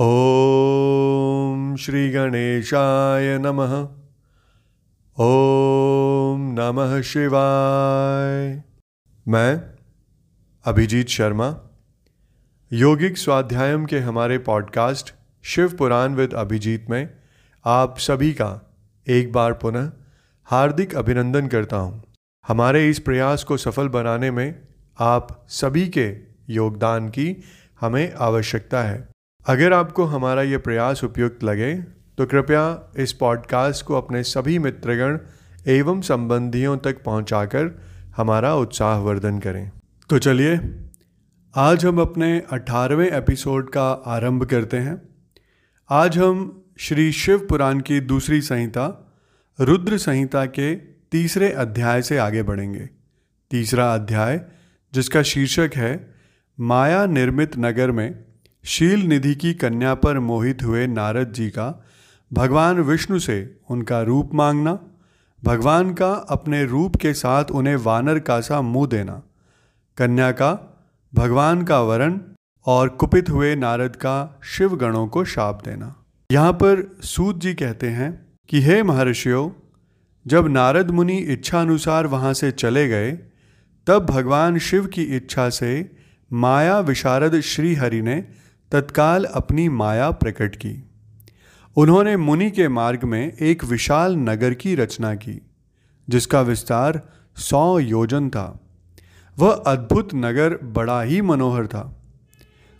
ॐ श्रीगणेशाय नमः। ॐ नमः शिवाय। मैं, अभिजीत शर्मा, योगिक स्वाध्यायम के हमारे पॉडकास्ट शिव पुराण विद अभिजीत में आप सभी का एक बार पुनः हार्दिक अभिनंदन करता हूँ। हमारे इस प्रयास को सफल बनाने में आप सभी के योगदान की हमें आवश्यकता है। अगर आपको हमारा ये प्रयास उपयुक्त लगे तो कृपया इस पॉडकास्ट को अपने सभी मित्रगण एवं संबंधियों तक पहुंचाकर हमारा उत्साहवर्धन करें। तो चलिए, आज हम अपने अठारहवें एपिसोड का आरंभ करते हैं। आज हम श्री शिव पुराण की दूसरी संहिता, रुद्र संहिता के तीसरे अध्याय से आगे बढ़ेंगे। तीसरा अध्याय, जिसका शीर्षक है, माया निर्मित नगर में शील निधि की कन्या पर मोहित हुए नारद जी का, भगवान विष्णु से उनका रूप मांगना, भगवान का अपने रूप के साथ उन्हें वानर का सा मुँह देना। कन्या का, भगवान का वरण और कुपित हुए नारद का शिव गणों को शाप देना। यहाँ पर सूत जी कहते हैं कि, हे महर्षियों, जब नारद मुनि इच्छा अनुसार वहाँ से चले गए, तब भगवान शिव की इच्छा से माया विशारद श्री हरि ने तत्काल अपनी माया प्रकट की। उन्होंने मुनि के मार्ग में एक विशाल नगर की रचना की, जिसका विस्तार सौ योजन था। वह अद्भुत नगर बड़ा ही मनोहर था।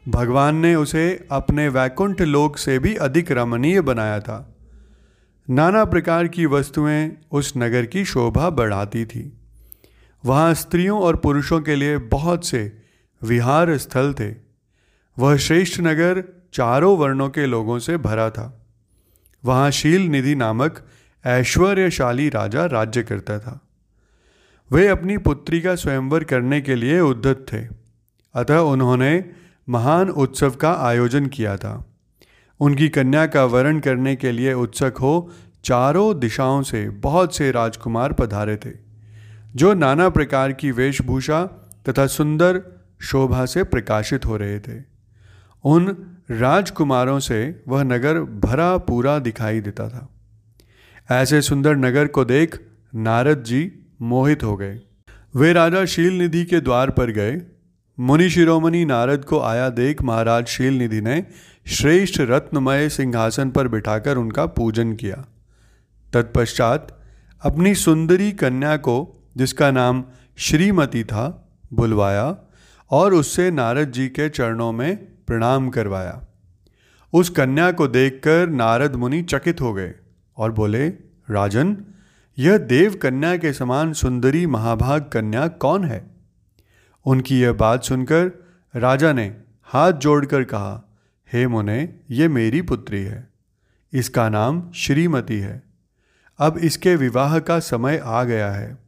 भगवान ने उसे अपने वैकुंठ लोक से भी अधिक रमणीय बनाया था। नाना प्रकार की वस्तुएँ उस नगर की शोभा बढ़ाती थी। वहाँ स्त्रियों और पुरुषों के लिए बहुत से विहार स्थल थे। वह श्रेष्ठ नगर चारों वर्णों के लोगों से भरा था। वहाँ शील निधि नामक ऐश्वर्यशाली राजा राज्य करता था। वे अपनी पुत्री का स्वयंवर करने के लिए उद्धत थे। अतः उन्होंने महान उत्सव का आयोजन किया था। उनकी कन्या का वरण करने के लिए उत्सुक हो चारों दिशाओं से बहुत से राजकुमार पधारे थे, जो नाना प्रकार की वेशभूषा तथा सुंदर शोभा से प्रकाशित हो रहे थे। उन राजकुमारों से वह नगर भरा पूरा दिखाई देता था। ऐसे सुंदर नगर को देख नारद जी मोहित हो गए। वे राजा शील निधि के द्वार पर गए। मुनि शिरोमणि नारद को आया देख महाराज शील निधि ने श्रेष्ठ रत्नमय सिंहासन पर बिठाकर उनका पूजन किया। तत्पश्चात अपनी सुंदरी कन्या को, जिसका नाम श्रीमती था, बुलवाया और उससे नारद जी के चरणों में प्रणाम करवाया। उस कन्या को देखकर नारद मुनि चकित हो गए और बोले, राजन, यह देव कन्या के समान सुंदरी महाभाग कन्या कौन है? उनकी यह बात सुनकर राजा ने हाथ जोड़कर कहा, हे मुने, ये मेरी पुत्री है। इसका नाम श्रीमती है। अब इसके विवाह का समय आ गया है।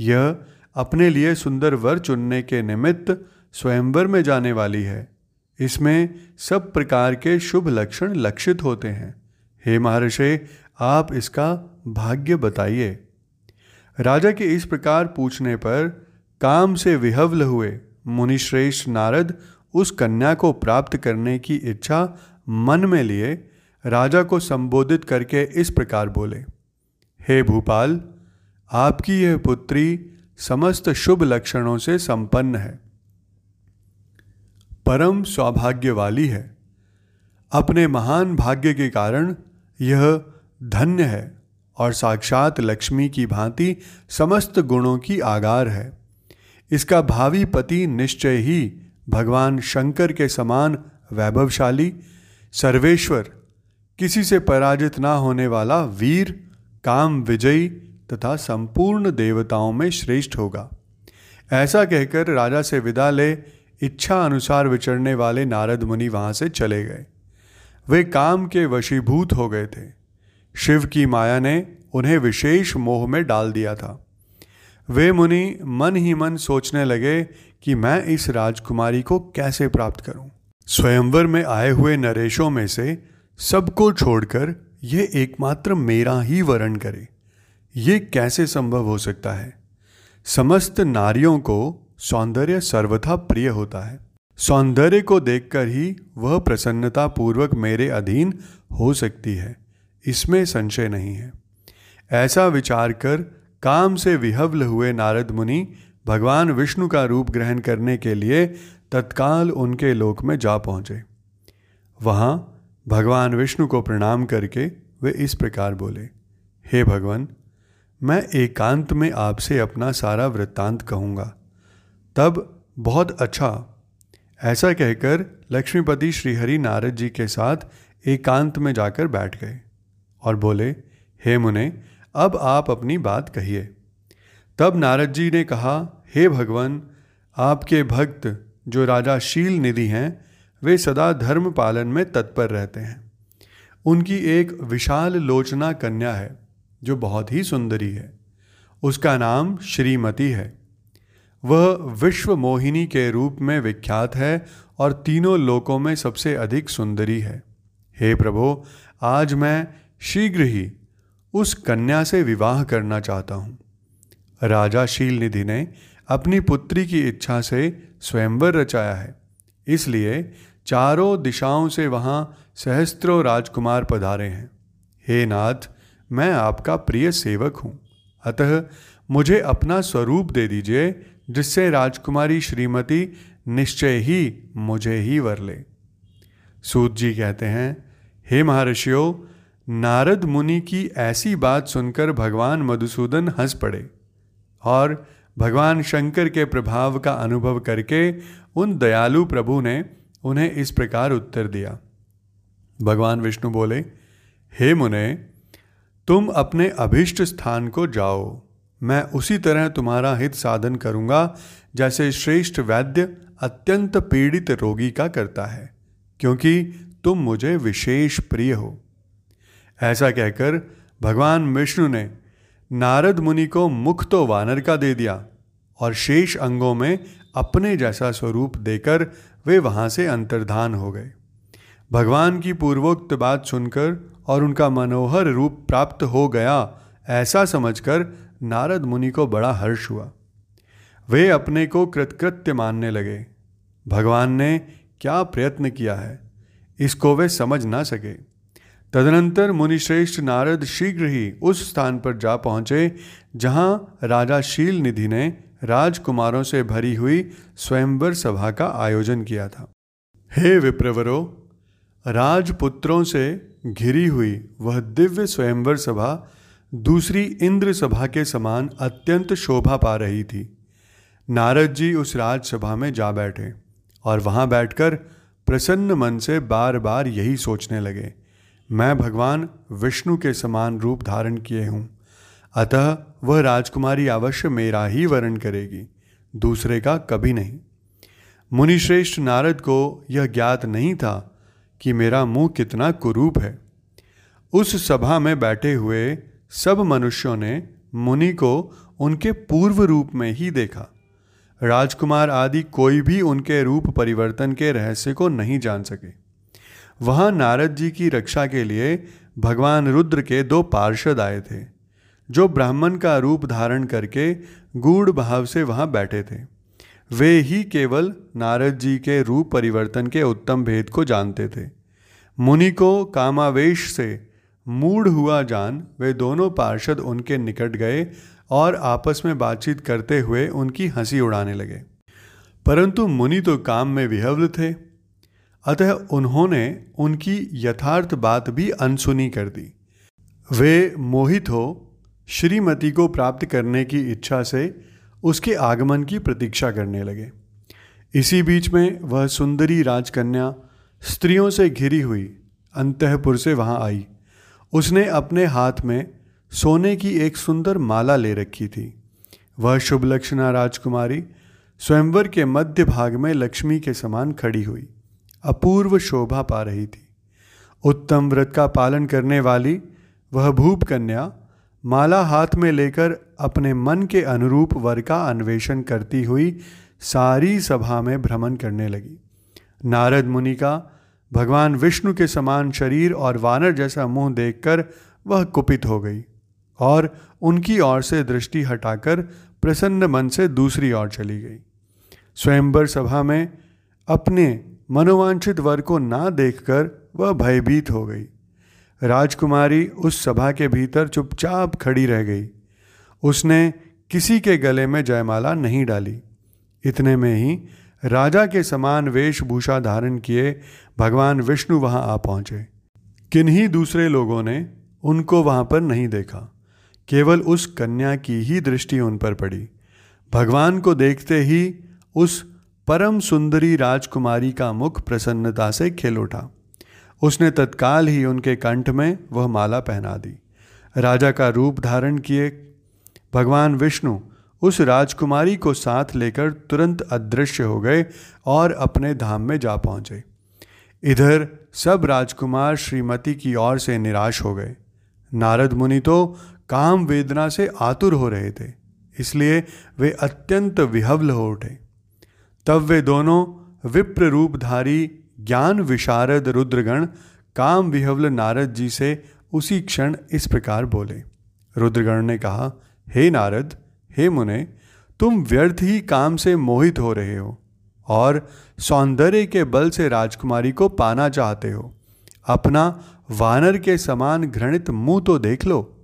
यह अपने लिए सुंदर वर चुनने के निमित्त स्वयंवर में जाने वाली है। इसमें सब प्रकार के शुभ लक्षण लक्षित होते हैं। हे महर्षि, आप इसका भाग्य बताइए। राजा के इस प्रकार पूछने पर काम से विहवल हुए मुनिश्रेष्ठ नारद उस कन्या को प्राप्त करने की इच्छा मन में लिए राजा को संबोधित करके इस प्रकार बोले, हे भूपाल, आपकी यह पुत्री समस्त शुभ लक्षणों से संपन्न है। परम सौभाग्य वाली है। अपने महान भाग्य के कारण यह धन्य है और साक्षात लक्ष्मी की भांति समस्त गुणों की आगार है। इसका भावी पति निश्चय ही भगवान शंकर के समान वैभवशाली, सर्वेश्वर, किसी से पराजित ना होने वाला वीर, काम विजयी तथा संपूर्ण देवताओं में श्रेष्ठ होगा। ऐसा कहकर राजा से विदा ले इच्छा अनुसार विचरने वाले नारद मुनि वहाँ से चले गए। वे काम के वशीभूत हो गए थे। शिव की माया ने उन्हें विशेष मोह में डाल दिया था। वे मुनि मन ही मन सोचने लगे कि मैं इस राजकुमारी को कैसे प्राप्त करूँ? स्वयंवर में आए हुए नरेशों में से सबको छोड़कर यह एकमात्र मेरा ही वरण करे। ये कैसे संभव हो सकता है? समस्त नारियों को सौंदर्य सर्वथा प्रिय होता है। सौंदर्य को देखकर ही वह प्रसन्नता पूर्वक मेरे अधीन हो सकती है। इसमें संशय नहीं है। ऐसा विचार कर काम से विहवल हुए नारद मुनि भगवान विष्णु का रूप ग्रहण करने के लिए तत्काल उनके लोक में जा पहुँचे। वहाँ भगवान विष्णु को प्रणाम करके वे इस प्रकार बोले, हे भगवान, मैं एकांत में आपसे अपना सारा वृत्तांत कहूँगा। तब बहुत अच्छा। ऐसा कहकर लक्ष्मीपति श्रीहरि नारद जी के साथ एकांत में जाकर बैठ गए और बोले, हे मुने, अब आप अपनी बात कहिए। तब नारद जी ने कहा, हे भगवान, आपके भक्त जो राजा शील निधि हैं, वे सदा धर्म पालन में तत्पर रहते हैं। उनकी एक विशाल लोचना कन्या है, जो बहुत ही सुंदरी है। उसका नाम श्रीमती है। वह विश्व मोहिनी के रूप में विख्यात है और तीनों लोकों में सबसे अधिक सुंदरी है। हे प्रभु, आज मैं शीघ्र ही उस कन्या से विवाह करना चाहता हूँ। राजा शील निधि ने अपनी पुत्री की इच्छा से स्वयंवर रचाया है। इसलिए चारों दिशाओं से वहाँ सहस्त्रों राजकुमार पधारे हैं। हे नाथ, मैं आपका प्रिय सेवक हूँ। अतः मुझे अपना स्वरूप दे दीजिए जिससे राजकुमारी श्रीमती निश्चय ही मुझे ही वर ले। सूत जी कहते हैं, हे महर्षियों, नारद मुनि की ऐसी बात सुनकर भगवान मधुसूदन हंस पड़े और भगवान शंकर के प्रभाव का अनुभव करके उन दयालु प्रभु ने उन्हें इस प्रकार उत्तर दिया। भगवान विष्णु बोले, हे मुने, तुम अपने अभिष्ट स्थान को जाओ। मैं उसी तरह तुम्हारा हित साधन करूँगा, जैसे श्रेष्ठ वैद्य अत्यंत पीड़ित रोगी का करता है, क्योंकि तुम मुझे विशेष प्रिय हो। ऐसा कहकर भगवान विष्णु ने नारद मुनि को मुख तो वानर का दे दिया और शेष अंगों में अपने जैसा स्वरूप देकर वे वहाँ से अंतर्धान हो गए। भगवान की पूर्वोक्त बात सुनकर और उनका मनोहर रूप प्राप्त हो गया, ऐसा समझकर नारद मुनि को बड़ा हर्ष हुआ। वे अपने को कृतकृत्य मानने लगे। भगवान ने क्या प्रयत्न किया है? इसको वे समझ ना सके। तदनंतर मुनिश्रेष्ठ नारद शीघ्र ही उस स्थान पर जा पहुँचे, जहाँ राजा शील निधि ने राजकुमारों से भरी हुई स्वयंवर सभा का आयोजन किया था। हे विप्रवरो, राजपुत्रों से घिरी हुई वह दिव्य स्वयंवर सभा दूसरी इंद्र सभा के समान अत्यंत शोभा पा रही थी। नारद जी उस राजसभा में जा बैठे और वहाँ बैठकर प्रसन्न मन से बार बार यही सोचने लगे, मैं भगवान विष्णु के समान रूप धारण किए हूँ। अतः वह राजकुमारी अवश्य मेरा ही वर्ण करेगी, दूसरे का कभी नहीं। मुनिश्रेष्ठ नारद को यह ज्ञात नहीं था कि मेरा मुँह कितना कुरूप है। उस सभा में बैठे हुए सब मनुष्यों ने मुनि को उनके पूर्व रूप में ही देखा। राजकुमार आदि कोई भी उनके रूप परिवर्तन के रहस्य को नहीं जान सके। वहाँ नारद जी की रक्षा के लिए भगवान रुद्र के दो पार्षद आए थे, जो ब्राह्मण का रूप धारण करके गूढ़ भाव से वहाँ बैठे थे। वे ही केवल नारद जी के रूप परिवर्तन के उत्तम भेद को जानते थे। मुनि को कामावेश से मूढ़ हुआ जान, वे दोनों पार्षद उनके निकट गए और आपस में बातचीत करते हुए उनकी हँसी उड़ाने लगे। परंतु मुनि तो काम में विहवल थे। अतः उन्होंने उनकी यथार्थ बात भी अनसुनी कर दी। वे मोहित हो, श्रीमती को प्राप्त करने की इच्छा से उसके आगमन की प्रतीक्षा करने लगे। इसी बीच में वह सुंदरी राजकन्या स्त्रियों से घिरी हुई अंतपुर से वहाँ आई। उसने अपने हाथ में सोने की एक सुंदर माला ले रखी थी। वह शुभ लक्षणा राजकुमारी स्वयंवर के मध्य भाग में लक्ष्मी के समान खड़ी हुई, अपूर्व शोभा पा रही थी। उत्तम व्रत का पालन करने वाली वह भूप कन्या माला हाथ में लेकर अपने मन के अनुरूप वर का अन्वेषण करती हुई सारी सभा में भ्रमण करने लगी। नारद मुनि का भगवान विष्णु के समान शरीर और वानर जैसा मुँह देखकर वह कुपित हो गई और उनकी ओर से दृष्टि हटाकर प्रसन्न मन से दूसरी ओर चली गई। स्वयंवर सभा में अपने मनोवांछित वर को ना देखकर वह भयभीत हो गई। राजकुमारी उस सभा के भीतर चुपचाप खड़ी रह गई। उसने किसी के गले में जयमाला नहीं डाली। इतने में ही राजा के समान वेशभूषा धारण किए भगवान विष्णु वहाँ आ पहुँचे। किन्हीं दूसरे लोगों ने उनको वहाँ पर नहीं देखा। केवल उस कन्या की ही दृष्टि उन पर पड़ी। भगवान को देखते ही उस परम सुंदरी राजकुमारी का मुख प्रसन्नता से खिल उठा। उसने तत्काल ही उनके कंठ में वह माला पहना दी। राजा का रूप धारण किए। भगवान विष्णु उस राजकुमारी को साथ लेकर तुरंत अदृश्य हो गए और अपने धाम में जा पहुँचे। इधर सब राजकुमार श्रीमती की ओर से निराश हो गए। नारद मुनि तो काम वेदना से आतुर हो रहे थे, इसलिए वे अत्यंत विहवल हो उठे। तब वे दोनों विप्र रूपधारी ज्ञान विशारद रुद्रगण काम विहवल नारद जी से उसी क्षण इस प्रकार बोले। रुद्रगण ने कहा, हे नारद हे मुने, तुम व्यर्थ ही काम से मोहित हो रहे हो और सौंदर्य के बल से राजकुमारी को पाना चाहते हो। अपना वानर के समान घृणित मुँह तो देख लो।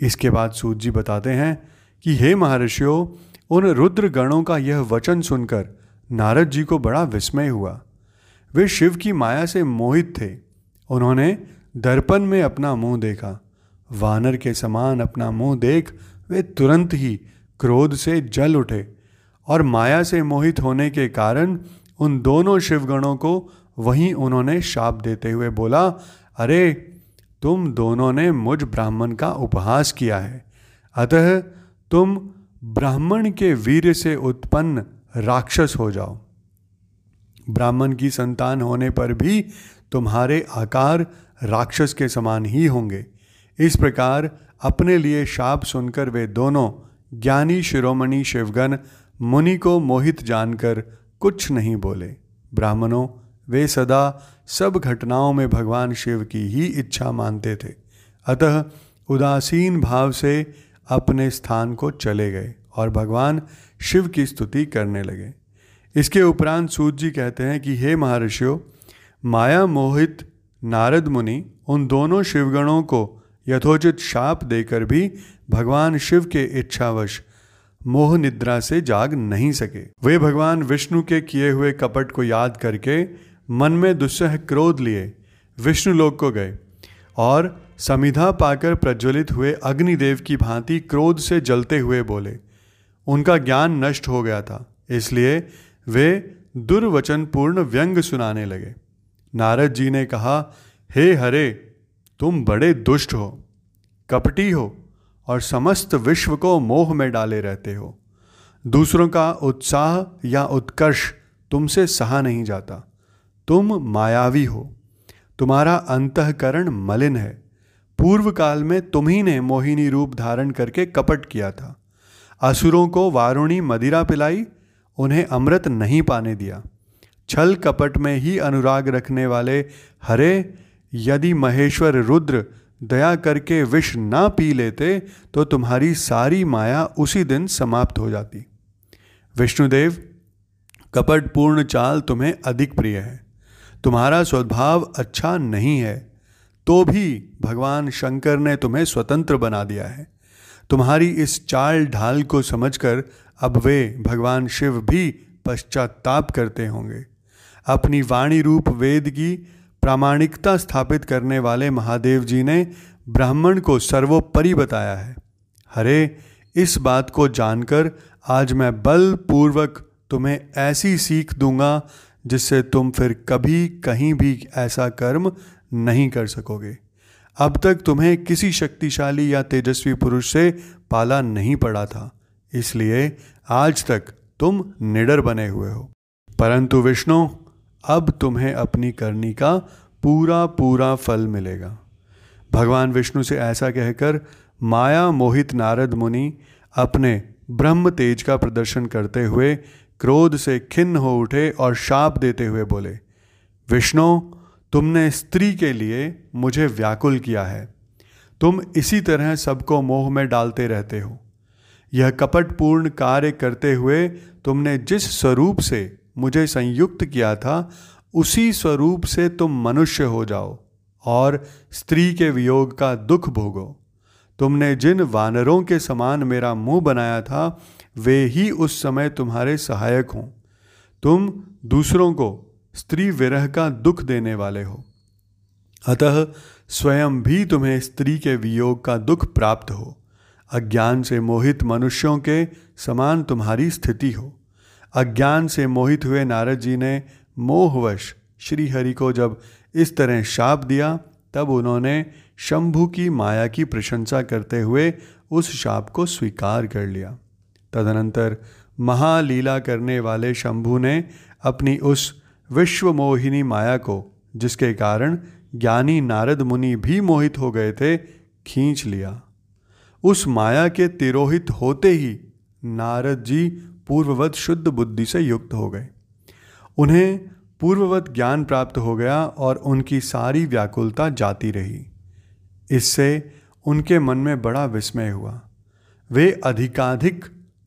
इसके बाद सूत जी बताते हैं कि हे महर्षियों, उन रुद्र गणों का यह वचन सुनकर नारद जी को बड़ा विस्मय हुआ। वे शिव की माया से मोहित थे। उन्होंने दर्पण में अपना मुँह देखा। वानर के समान अपना मुँह देख वे तुरंत ही क्रोध से जल उठे और माया से मोहित होने के कारण उन दोनों शिवगणों को वहीं उन्होंने शाप देते हुए बोला, अरे, तुम दोनों ने मुझ ब्राह्मण का उपहास किया है। अतः तुम ब्राह्मण के वीर से उत्पन्न राक्षस हो जाओ। ब्राह्मण की संतान होने पर भी तुम्हारे आकार राक्षस के समान ही होंगे। इस प्रकार अपने लिए शाप सुनकर वे दोनों ज्ञानी शिरोमणि शिवगण मुनि को मोहित जानकर कुछ नहीं बोले। ब्राह्मणों, वे सदा सब घटनाओं में भगवान शिव की ही इच्छा मानते थे। अतः उदासीन भाव से अपने स्थान को चले गए और भगवान शिव की स्तुति करने लगे। इसके उपरांत सूत जी कहते हैं कि, हे महर्षियों, माया मोहित नारद मुनि उन दोनों शिवगणों को यथोचित शाप देकर भी भगवान शिव के इच्छावश मोह निद्रा से जाग नहीं सके। वे भगवान विष्णु के किए हुए कपट को याद करके मन में दुस्सह क्रोध लिए विष्णु लोक को गए और समिधा पाकर प्रज्वलित हुए अग्निदेव की भांति क्रोध से जलते हुए बोले, उनका ज्ञान नष्ट हो गया था। इसलिए वे दुर्वचनपूर्ण व्यंग सुनाने लगे। नारद जी ने कहा, हे हरे तुम बड़े दुष्ट हो, कपटी हो और समस्त विश्व को मोह में डाले रहते हो। दूसरों का उत्साह या उत्कर्ष तुमसे सहा नहीं जाता। तुम मायावी हो। तुम्हारा अंतकरण मलिन है। पूर्व काल में तुम्ही ने मोहिनी रूप धारण करके कपट किया था। असुरों को वारुणी मदिरा पिलाई, उन्हें अमृत नहीं पाने दिया। छल कपट में ही अनुराग रखने वाले हरे यदि महेश्वर रुद्र दया करके विष ना पी लेते तो तुम्हारी सारी माया उसी दिन समाप्त हो जाती। विष्णुदेव, कपटपूर्ण चाल तुम्हें अधिक प्रिय है। तुम्हारा स्वभाव अच्छा नहीं है तो भी भगवान शंकर ने तुम्हें स्वतंत्र बना दिया है। तुम्हारी इस चाल ढाल को समझकर अब वे भगवान शिव भी पश्चाताप करते होंगे। अपनी वाणी रूप वेद की प्रामाणिकता स्थापित करने वाले महादेव जी ने ब्राह्मण को सर्वोपरि बताया है। हरे, इस बात को जानकर आज मैं बलपूर्वक तुम्हें ऐसी सीख दूँगा, जिससे तुम फिर कभी कहीं भी ऐसा कर्म नहीं कर सकोगे। अब तक तुम्हें किसी शक्तिशाली या तेजस्वी पुरुष से पाला नहीं पड़ा था, इसलिए आज तक तुम निडर बने हुए हो। परंतु विष्णु अब तुम्हें अपनी करनी का पूरा पूरा फल मिलेगा। भगवान विष्णु से ऐसा कहकर माया मोहित नारद मुनि अपने ब्रह्म तेज का प्रदर्शन करते हुए क्रोध से खिन्न हो उठे और शाप देते हुए बोले, विष्णु, तुमने स्त्री के लिए मुझे व्याकुल किया है। तुम इसी तरह सबको मोह में डालते रहते हो। यह कपटपूर्ण कार्य करते हुए तुमने जिस स्वरूप से मुझे संयुक्त किया था, उसी स्वरूप से तुम मनुष्य हो जाओ और स्त्री के वियोग का दुख भोगो। तुमने जिन वानरों के समान मेरा मुँह बनाया था, वे ही उस समय तुम्हारे सहायक हों। तुम दूसरों को स्त्री विरह का दुख देने वाले हो। अतः स्वयं भी तुम्हें स्त्री के वियोग का दुख प्राप्त हो। अज्ञान से मोहित मनुष्यों के समान तुम्हारी स्थिति हो। अज्ञान से मोहित हुए नारद जी ने मोहवश श्री हरि को जब इस तरह शाप दिया, तब उन्होंने शंभु की माया की प्रशंसा करते हुए उस शाप को स्वीकार कर लिया। तदनंतर महालीला करने वाले शंभु ने अपनी उस विश्व मोहिनी माया को, जिसके कारण ज्ञानी नारद मुनि भी मोहित हो गए थे, खींच लिया। उस माया के तिरोहित होते ही नारद जी पूर्ववत शुद्ध बुद्धि से युक्त हो गए। उन्हें पूर्ववत ज्ञान प्राप्त हो गया और उनकी सारी व्याकुलता जाती रही। इससे उनके मन में बड़ा विस्मय हुआ। वे अधिकाधिक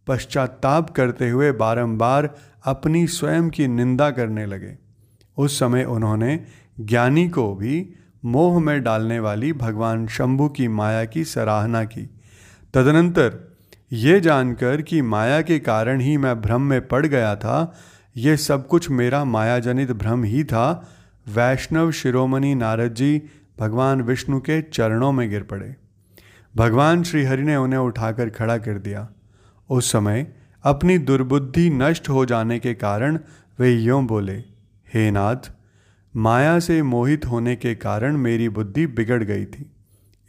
पश्चाताप करते हुए बारंबार अपनी स्वयं की निंदा करने लगे। उस समय उन्होंने ज्ञानी को भी मोह में डालने वाली भगवान शंभु की माया की सराहना की। तदनंतर ये जानकर कि माया के कारण ही मैं भ्रम में पड़ गया था, ये सब कुछ मेरा मायाजनित भ्रम ही था। वैष्णव शिरोमणि नारद जी भगवान विष्णु के चरणों में गिर पड़े। भगवान श्रीहरि ने उन्हें उठाकर खड़ा कर दिया। उस समय अपनी दुर्बुद्धि नष्ट हो जाने के कारण वे यों बोले, हे नाथ, माया से मोहित होने के कारण मेरी बुद्धि बिगड़ गई थी।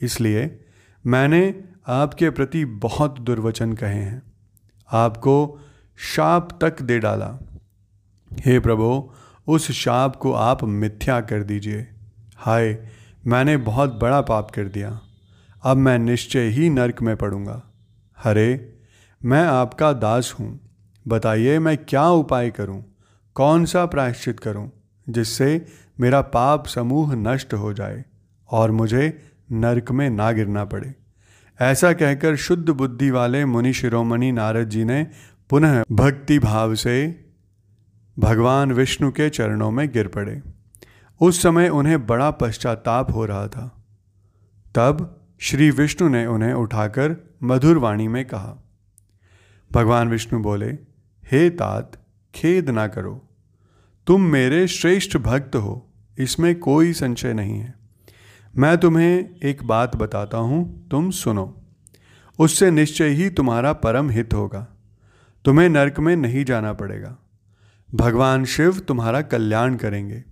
इसलिए मैंने आपके प्रति बहुत दुर्वचन कहे हैं। आपको शाप तक दे डाला। हे प्रभु, उस शाप को आप मिथ्या कर दीजिए। हाय, मैंने बहुत बड़ा पाप कर दिया। अब मैं निश्चय ही नरक में पड़ूँगा। हरे मैं आपका दास हूँ। बताइए मैं क्या उपाय करूँ? कौन सा प्रायश्चित करूँ, जिससे मेरा पाप समूह नष्ट हो जाए और मुझे नरक में ना गिरना पड़े? ऐसा कहकर शुद्ध बुद्धि वाले मुनि शिरोमणि नारद जी ने पुनः भक्ति भाव से भगवान विष्णु के चरणों में गिर पड़े। उस समय उन्हें बड़ा पश्चाताप हो रहा था। तब श्री विष्णु ने उन्हें उठाकर मधुर वाणी में कहा। भगवान विष्णु बोले, हे तात, खेद ना करो। तुम मेरे श्रेष्ठ भक्त हो, इसमें कोई संशय नहीं है। मैं तुम्हें एक बात बताता हूँ, तुम सुनो। उससे निश्चय ही तुम्हारा परम हित होगा। तुम्हें नरक में नहीं जाना पड़ेगा। भगवान शिव तुम्हारा कल्याण करेंगे।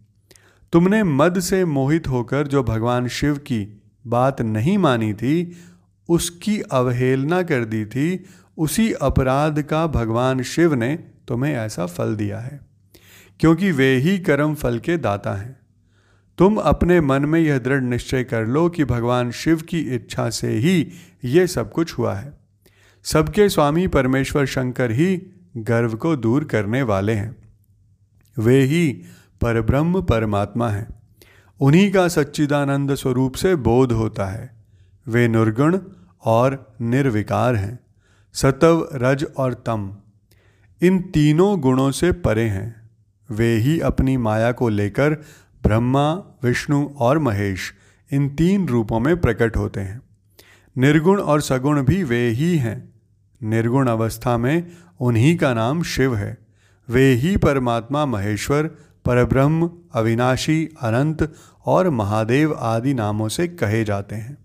तुमने मद से मोहित होकर जो भगवान शिव की बात नहीं मानी थी, उसकी अवहेलना कर दी थी, उसी अपराध का भगवान शिव ने तुम्हें ऐसा फल दिया है, क्योंकि वे ही कर्म फल के दाता हैं। तुम अपने मन में यह दृढ़ निश्चय कर लो कि भगवान शिव की इच्छा से ही ये सब कुछ हुआ है। सबके स्वामी परमेश्वर शंकर ही गर्व को दूर करने वाले हैं। वे ही परब्रह्म परमात्मा हैं। उन्हीं का सच्चिदानंद स्वरूप से बोध होता है। वे निर्गुण और निर्विकार हैं। सतव, रज और तम, इन तीनों गुणों से परे हैं। वे ही अपनी माया को लेकर ब्रह्मा, विष्णु और महेश इन तीन रूपों में प्रकट होते हैं। निर्गुण और सगुण भी वे ही हैं। निर्गुण अवस्था में उन्हीं का नाम शिव है। वे ही परमात्मा महेश्वर, परब्रह्म, अविनाशी, अनंत और महादेव आदि नामों से कहे जाते हैं।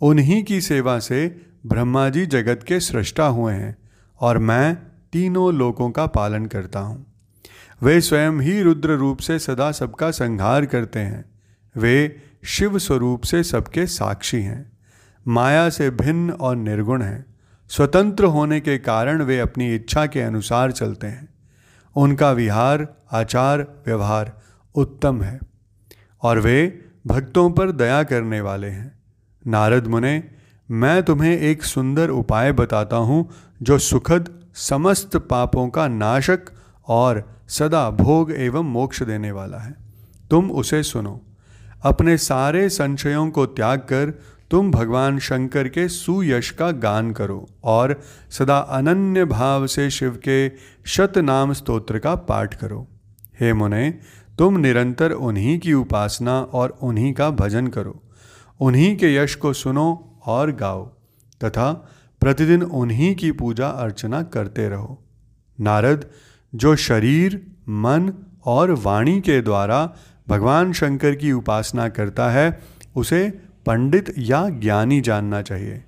उन्हीं की सेवा से ब्रह्मा जी जगत के सृष्टा हुए हैं और मैं तीनों लोकों का पालन करता हूँ। वे स्वयं ही रुद्र रूप से सदा सबका संहार करते हैं। वे शिव स्वरूप से सबके साक्षी हैं। माया से भिन्न और निर्गुण हैं। स्वतंत्र होने के कारण वे अपनी इच्छा के अनुसार चलते हैं। उनका विहार, आचार, व्यवहार उत्तम है और वे भक्तों पर दया करने वाले हैं। नारद मुने, मैं तुम्हें एक सुंदर उपाय बताता हूँ जो सुखद समस्त पापों का नाशक और सदा भोग एवं मोक्ष देने वाला है। तुम उसे सुनो। अपने सारे संशयों को त्याग कर तुम भगवान शंकर के सुयश का गान करो और सदा अनन्य भाव से शिव के शत नाम स्तोत्र का पाठ करो। हे मुने, तुम निरंतर उन्हीं की उपासना और उन्हीं का भजन करो। उन्हीं के यश को सुनो और गाओ तथा प्रतिदिन उन्हीं की पूजा अर्चना करते रहो। नारद जो शरीर, मन और वाणी के द्वारा भगवान शंकर की उपासना करता है, उसे पंडित या ज्ञानी जानना चाहिए।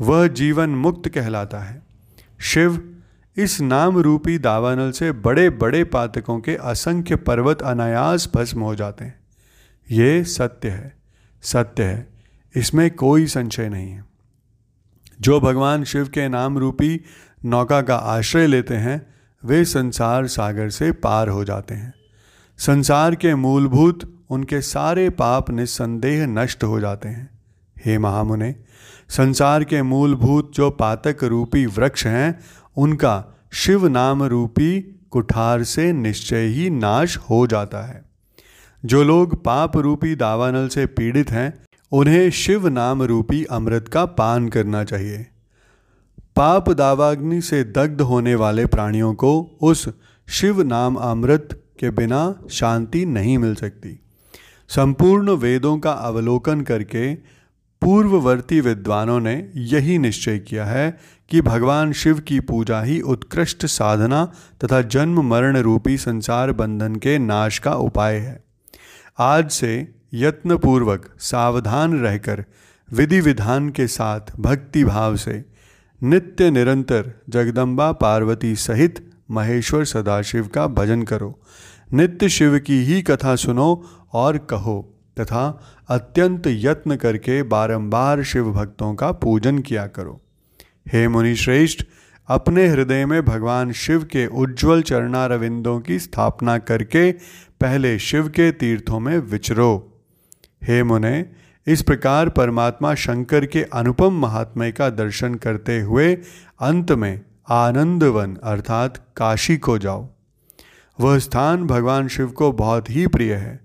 वह जीवन मुक्त कहलाता है। शिव इस नाम रूपी दावानल से बड़े बड़े पातकों के असंख्य पर्वत अनायास भस्म हो जाते हैं। ये सत्य है। सत्य है। इसमें कोई संशय नहीं है। जो भगवान शिव के नाम रूपी नौका का आश्रय लेते हैं वे संसार सागर से पार हो जाते हैं। संसार के मूलभूत, उनके सारे पाप निस्संदेह नष्ट हो जाते हैं। हे महामुने, संसार के मूलभूत जो पातक रूपी वृक्ष हैं, उनका शिव नाम रूपी कुठार से निश्चय ही नाश हो जाता है। जो लोग पाप रूपी दावानल से पीड़ित हैं, उन्हें शिव नाम रूपी अमृत का पान करना चाहिए। पाप दावाग्नि से दग्ध होने वाले प्राणियों को उस शिव नाम अमृत के बिना शांति नहीं मिल सकती। संपूर्ण वेदों का अवलोकन करके पूर्ववर्ती विद्वानों ने यही निश्चय किया है कि भगवान शिव की पूजा ही उत्कृष्ट साधना तथा जन्म मरण रूपी संसार बंधन के नाश का उपाय है। आज से यत्नपूर्वक सावधान रहकर विधि विधान के साथ भक्ति भाव से नित्य निरंतर जगदम्बा पार्वती सहित महेश्वर सदाशिव का भजन करो। नित्य शिव की ही कथा सुनो और कहो, तथा अत्यंत यत्न करके बारंबार शिव भक्तों का पूजन किया करो। हे मुनि श्रेष्ठ अपने हृदय में भगवान शिव के उज्ज्वल चरणारविंदों की स्थापना करके पहले शिव के तीर्थों में विचरो। हे मुने इस प्रकार परमात्मा शंकर के अनुपम महात्म्य का दर्शन करते हुए अंत में आनंदवन अर्थात काशी को जाओ। वह स्थान भगवान शिव को बहुत ही प्रिय है।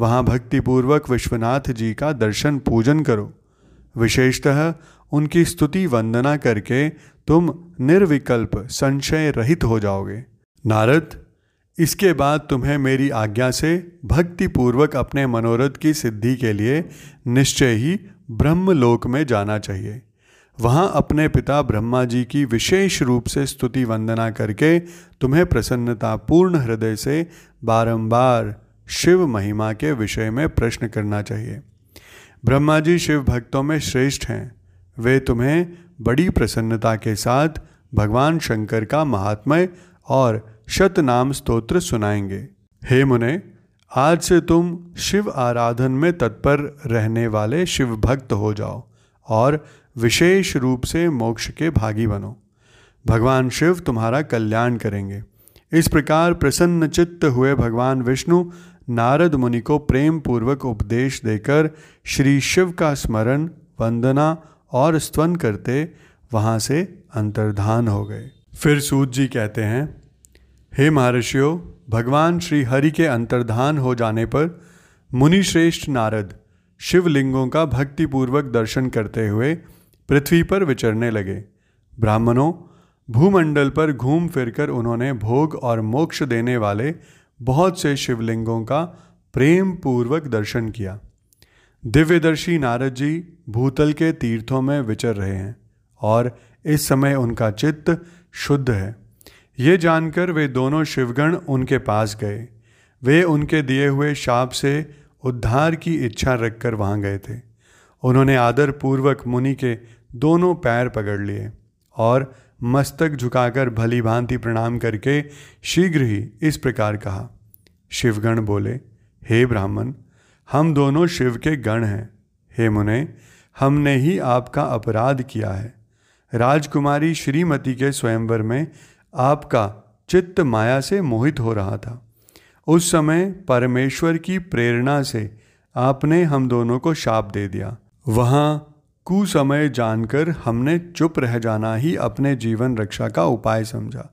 वहाँ भक्तिपूर्वक विश्वनाथ जी का दर्शन पूजन करो। विशेषतः उनकी स्तुति वंदना करके तुम निर्विकल्प संशय रहित हो जाओगे। नारद इसके बाद तुम्हें मेरी आज्ञा से भक्तिपूर्वक अपने मनोरथ की सिद्धि के लिए निश्चय ही ब्रह्मलोक में जाना चाहिए। वहाँ अपने पिता ब्रह्मा जी की विशेष रूप से स्तुति वंदना करके तुम्हें प्रसन्नता पूर्ण हृदय से बारंबार शिव महिमा के विषय में प्रश्न करना चाहिए। ब्रह्मा जी शिव भक्तों में श्रेष्ठ हैं। वे तुम्हें बड़ी प्रसन्नता के साथ भगवान शंकर का महात्मय और शतनाम स्तोत्र सुनाएँगे। हे मुने, आज से तुम शिव आराधन में तत्पर रहने वाले शिव भक्त हो जाओ और विशेष रूप से मोक्ष के भागी बनो। भगवान शिव तुम्हारा कल्याण करेंगे। इस प्रकार प्रसन्न चित्त हुए भगवान विष्णु नारद मुनि को प्रेम पूर्वक उपदेश देकर श्री शिव का स्मरण, वंदना और स्तवन करते वहाँ से अंतर्धान हो गए। फिर सूत जी कहते हैं हे महर्षियों, भगवान श्री हरि के अंतर्धान हो जाने पर मुनि श्रेष्ठ नारद शिवलिंगों का भक्तिपूर्वक दर्शन करते हुए पृथ्वी पर विचरने लगे। ब्राह्मणों, भूमंडल पर घूम फिरकर उन्होंने भोग और मोक्ष देने वाले बहुत से शिवलिंगों का प्रेम पूर्वक दर्शन किया। दिव्यदर्शी नारद जी भूतल के तीर्थों में विचर रहे हैं और इस समय उनका चित्त शुद्ध है। ये जानकर वे दोनों शिवगण उनके पास गए। वे उनके दिए हुए शाप से उद्धार की इच्छा रखकर वहाँ गए थे। उन्होंने आदर पूर्वक मुनि के दोनों पैर पकड़ लिए और मस्तक झुकाकर भली भांति प्रणाम करके शीघ्र ही इस प्रकार कहा। शिवगण बोले, हे ब्राह्मण, हम दोनों शिव के गण हैं। हे मुने, हमने ही आपका अपराध किया है। राजकुमारी श्रीमती के स्वयंवर में आपका चित्त माया से मोहित हो रहा था। उस समय परमेश्वर की प्रेरणा से आपने हम दोनों को शाप दे दिया। वहाँ कुसमय जानकर हमने चुप रह जाना ही अपने जीवन रक्षा का उपाय समझा।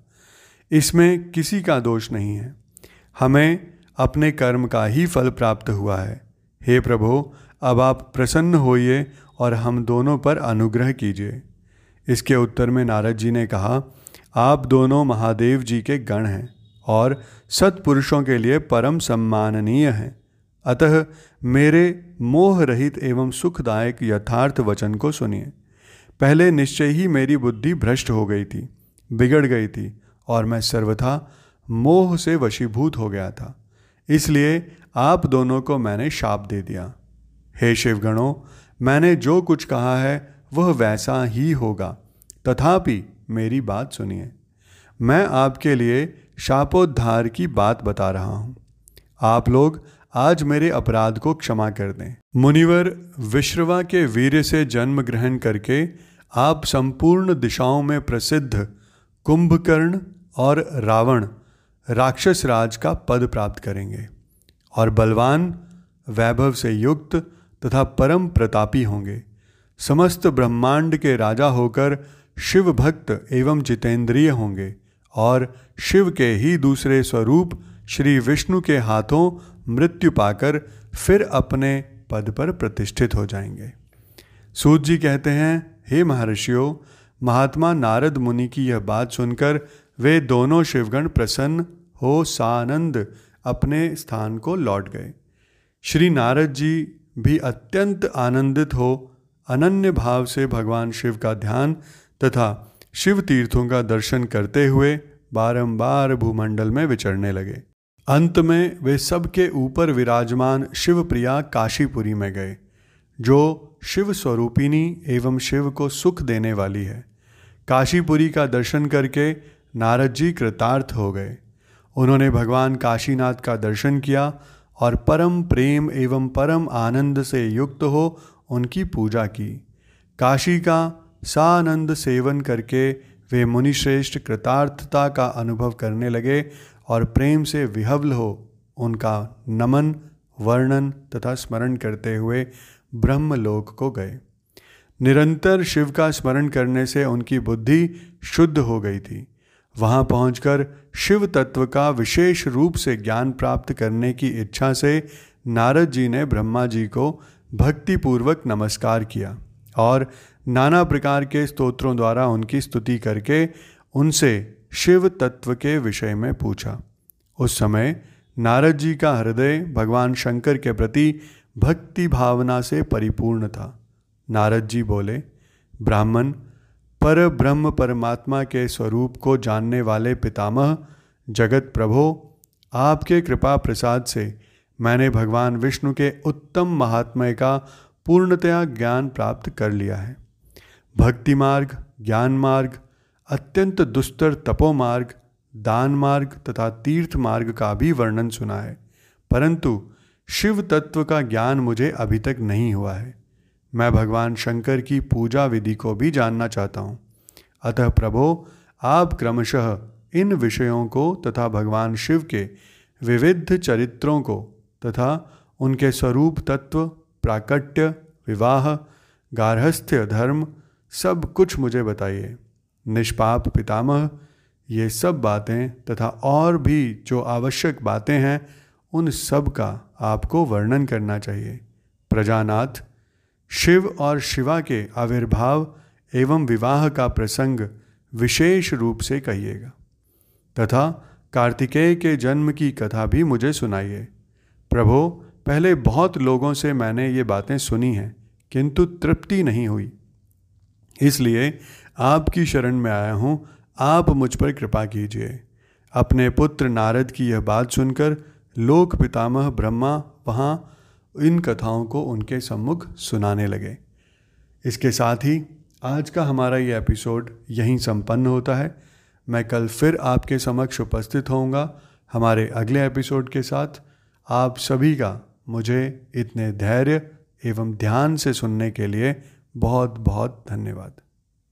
इसमें किसी का दोष नहीं है। हमें अपने कर्म का ही फल प्राप्त हुआ है। हे प्रभु, अब आप प्रसन्न होइए और हम दोनों पर अनुग्रह कीजिए। इसके उत्तर में नारद जी ने कहा आप दोनों महादेव जी के गण हैं और सत्पुरुषों के लिए परम सम्माननीय हैं। अतः मेरे मोह रहित एवं सुखदायक यथार्थ वचन को सुनिए। पहले निश्चय ही मेरी बुद्धि भ्रष्ट हो गई थी, बिगड़ गई थी और मैं सर्वथा मोह से वशीभूत हो गया था। इसलिए आप दोनों को मैंने शाप दे दिया। हे शिवगणों, मैंने जो कुछ कहा है, वह वैसा ही होगा। तथापि मेरी बात सुनिए। मैं आपके लिए शापोद्धार की बात बता रहा हूँ। आप लोग आज मेरे अपराध को क्षमा कर दें। मुनिवर विश्रवा के वीर से जन्म ग्रहण करके आप संपूर्ण दिशाओं में प्रसिद्ध कुंभकर्ण और रावण राक्षस राज का पद प्राप्त करेंगे और बलवान, वैभव से युक्त तथा परम प्रतापी होंगे। समस्त ब्रह्मांड के राजा होकर शिव भक्त एवं जितेंद्रिय होंगे और शिव के ही दूसरे स्वरूप श्री विष्णु के हाथों मृत्यु पाकर फिर अपने पद पर प्रतिष्ठित हो जाएँगे। सूत जी कहते हैं, हे महर्षियों, महात्मा नारद मुनि की यह बात सुनकर वे दोनों शिवगण प्रसन्न हो सानंद अपने स्थान को लौट गए। श्री नारद जी भी अत्यंत आनंदित हो, अनन्य भाव से भगवान शिव का ध्यान तथा शिव तीर्थों का दर्शन करते हुए बारंबार भूमंडल में विचरने लगे। अंत में वे सबके ऊपर विराजमान शिव प्रिया काशीपुरी में गए, जो शिव स्वरूपिणी एवं शिव को सुख देने वाली है। काशीपुरी का दर्शन करके नारद जी कृतार्थ हो गए। उन्होंने भगवान काशीनाथ का दर्शन किया और परम प्रेम एवं परम आनंद से युक्त हो उनकी पूजा की। काशी का सानंद सेवन करके वे मुनिश्रेष्ठ कृतार्थता का अनुभव करने लगे और प्रेम से विहवल हो उनका नमन, वर्णन तथा स्मरण करते हुए ब्रह्मलोक को गए। निरंतर शिव का स्मरण करने से उनकी बुद्धि शुद्ध हो गई थी। वहाँ पहुंचकर शिव तत्व का विशेष रूप से ज्ञान प्राप्त करने की इच्छा से नारद जी ने ब्रह्मा जी को भक्तिपूर्वक नमस्कार किया और नाना प्रकार के स्तोत्रों द्वारा उनकी स्तुति करके उनसे शिव तत्व के विषय में पूछा। उस समय नारद जी का हृदय भगवान शंकर के प्रति भक्ति भावना से परिपूर्ण था। नारद जी बोले, ब्राह्मण, पर ब्रह्म परमात्मा के स्वरूप को जानने वाले पितामह, जगत प्रभो, आपके कृपा प्रसाद से मैंने भगवान विष्णु के उत्तम महात्मय का पूर्णतया ज्ञान प्राप्त कर लिया है। भक्ति मार्ग, ज्ञान मार्ग, अत्यंत दुस्तर तपो मार्ग, दान मार्ग तथा तीर्थ मार्ग का भी वर्णन सुना है। परंतु शिव तत्व का ज्ञान मुझे अभी तक नहीं हुआ है। मैं भगवान शंकर की पूजा विधि को भी जानना चाहता हूँ। अतः प्रभो, आप क्रमशः इन विषयों को तथा भगवान शिव के विविध चरित्रों को तथा उनके स्वरूप तत्व, प्राकट्य, विवाह, गार्हस्थ्य धर्म सब कुछ मुझे बताइए। निष्पाप पितामह, ये सब बातें तथा और भी जो आवश्यक बातें हैं, उन सब का आपको वर्णन करना चाहिए। प्रजानाथ, शिव और शिवा के आविर्भाव एवं विवाह का प्रसंग विशेष रूप से कहिएगा। तथा कार्तिकेय के जन्म की कथा भी मुझे सुनाइए। प्रभो, पहले बहुत लोगों से मैंने ये बातें सुनी हैं, किंतु तृप्ति नहीं हुई। इसलिए आपकी शरण में आया हूँ, आप मुझ पर कृपा कीजिए। अपने पुत्र नारद की यह बात सुनकर लोक पितामह ब्रह्मा वहाँ इन कथाओं को उनके सम्मुख सुनाने लगे। इसके साथ ही आज का हमारा ये एपिसोड यहीं संपन्न होता है। मैं कल फिर आपके समक्ष उपस्थित होऊँगा हमारे अगले एपिसोड के साथ। आप सभी का मुझे इतने धैर्य एवं ध्यान से सुनने के लिए बहुत बहुत धन्यवाद।